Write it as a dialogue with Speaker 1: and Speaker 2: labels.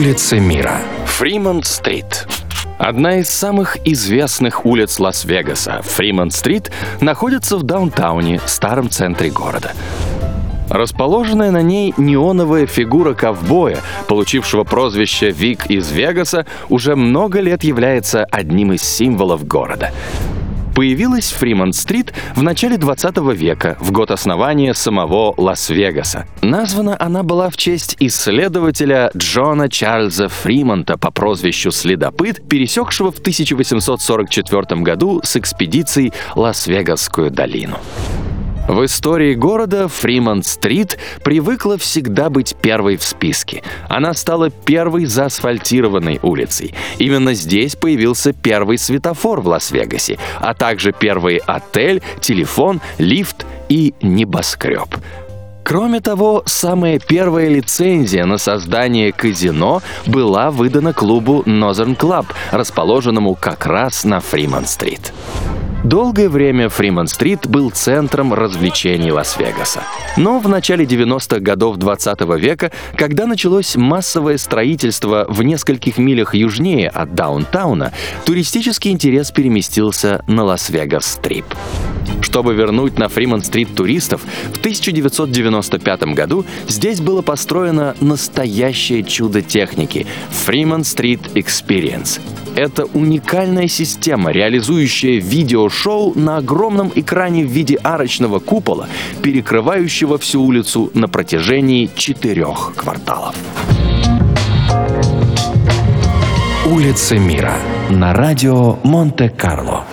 Speaker 1: Улицы мира. Фримонт-стрит. Одна из самых известных улиц Лас-Вегаса, Фримонт-стрит, находится в даунтауне, старом центре города. Расположенная на ней неоновая фигура ковбоя, получившего прозвище Вик из Вегаса, уже много лет является одним из символов города появилась Фримонт-стрит в начале 20 века, в год основания самого Лас-Вегаса. Названа она была в честь исследователя Джона Чарльза Фримонта по прозвищу «Следопыт», пересекшего в 1844 году с экспедицией Лас-Вегасскую долину. В истории города Фримонт-стрит привыкла всегда быть первой в списке. Она стала первой заасфальтированной улицей. Именно здесь появился первый светофор в Лас-Вегасе, а также первый отель, телефон, лифт и небоскреб. Кроме того, самая первая лицензия на создание казино была выдана клубу Northern Club, расположенному как раз на Фримонт-стрит. Долгое время Фримонт-стрит был центром развлечений Лас-Вегаса. Но в начале 90-х годов 20 века, когда началось массовое строительство в нескольких милях южнее от даунтауна, туристический интерес переместился на Лас-Вегас-стрип. Чтобы вернуть на Фримонт-стрит туристов, в 1995 году здесь было построено настоящее чудо техники — Фримонт-стрит Experience. Это уникальная система, реализующая видеошоу на огромном экране в виде арочного купола, перекрывающего всю улицу на протяжении четырех кварталов.
Speaker 2: Улицы мира на радио Монте-Карло.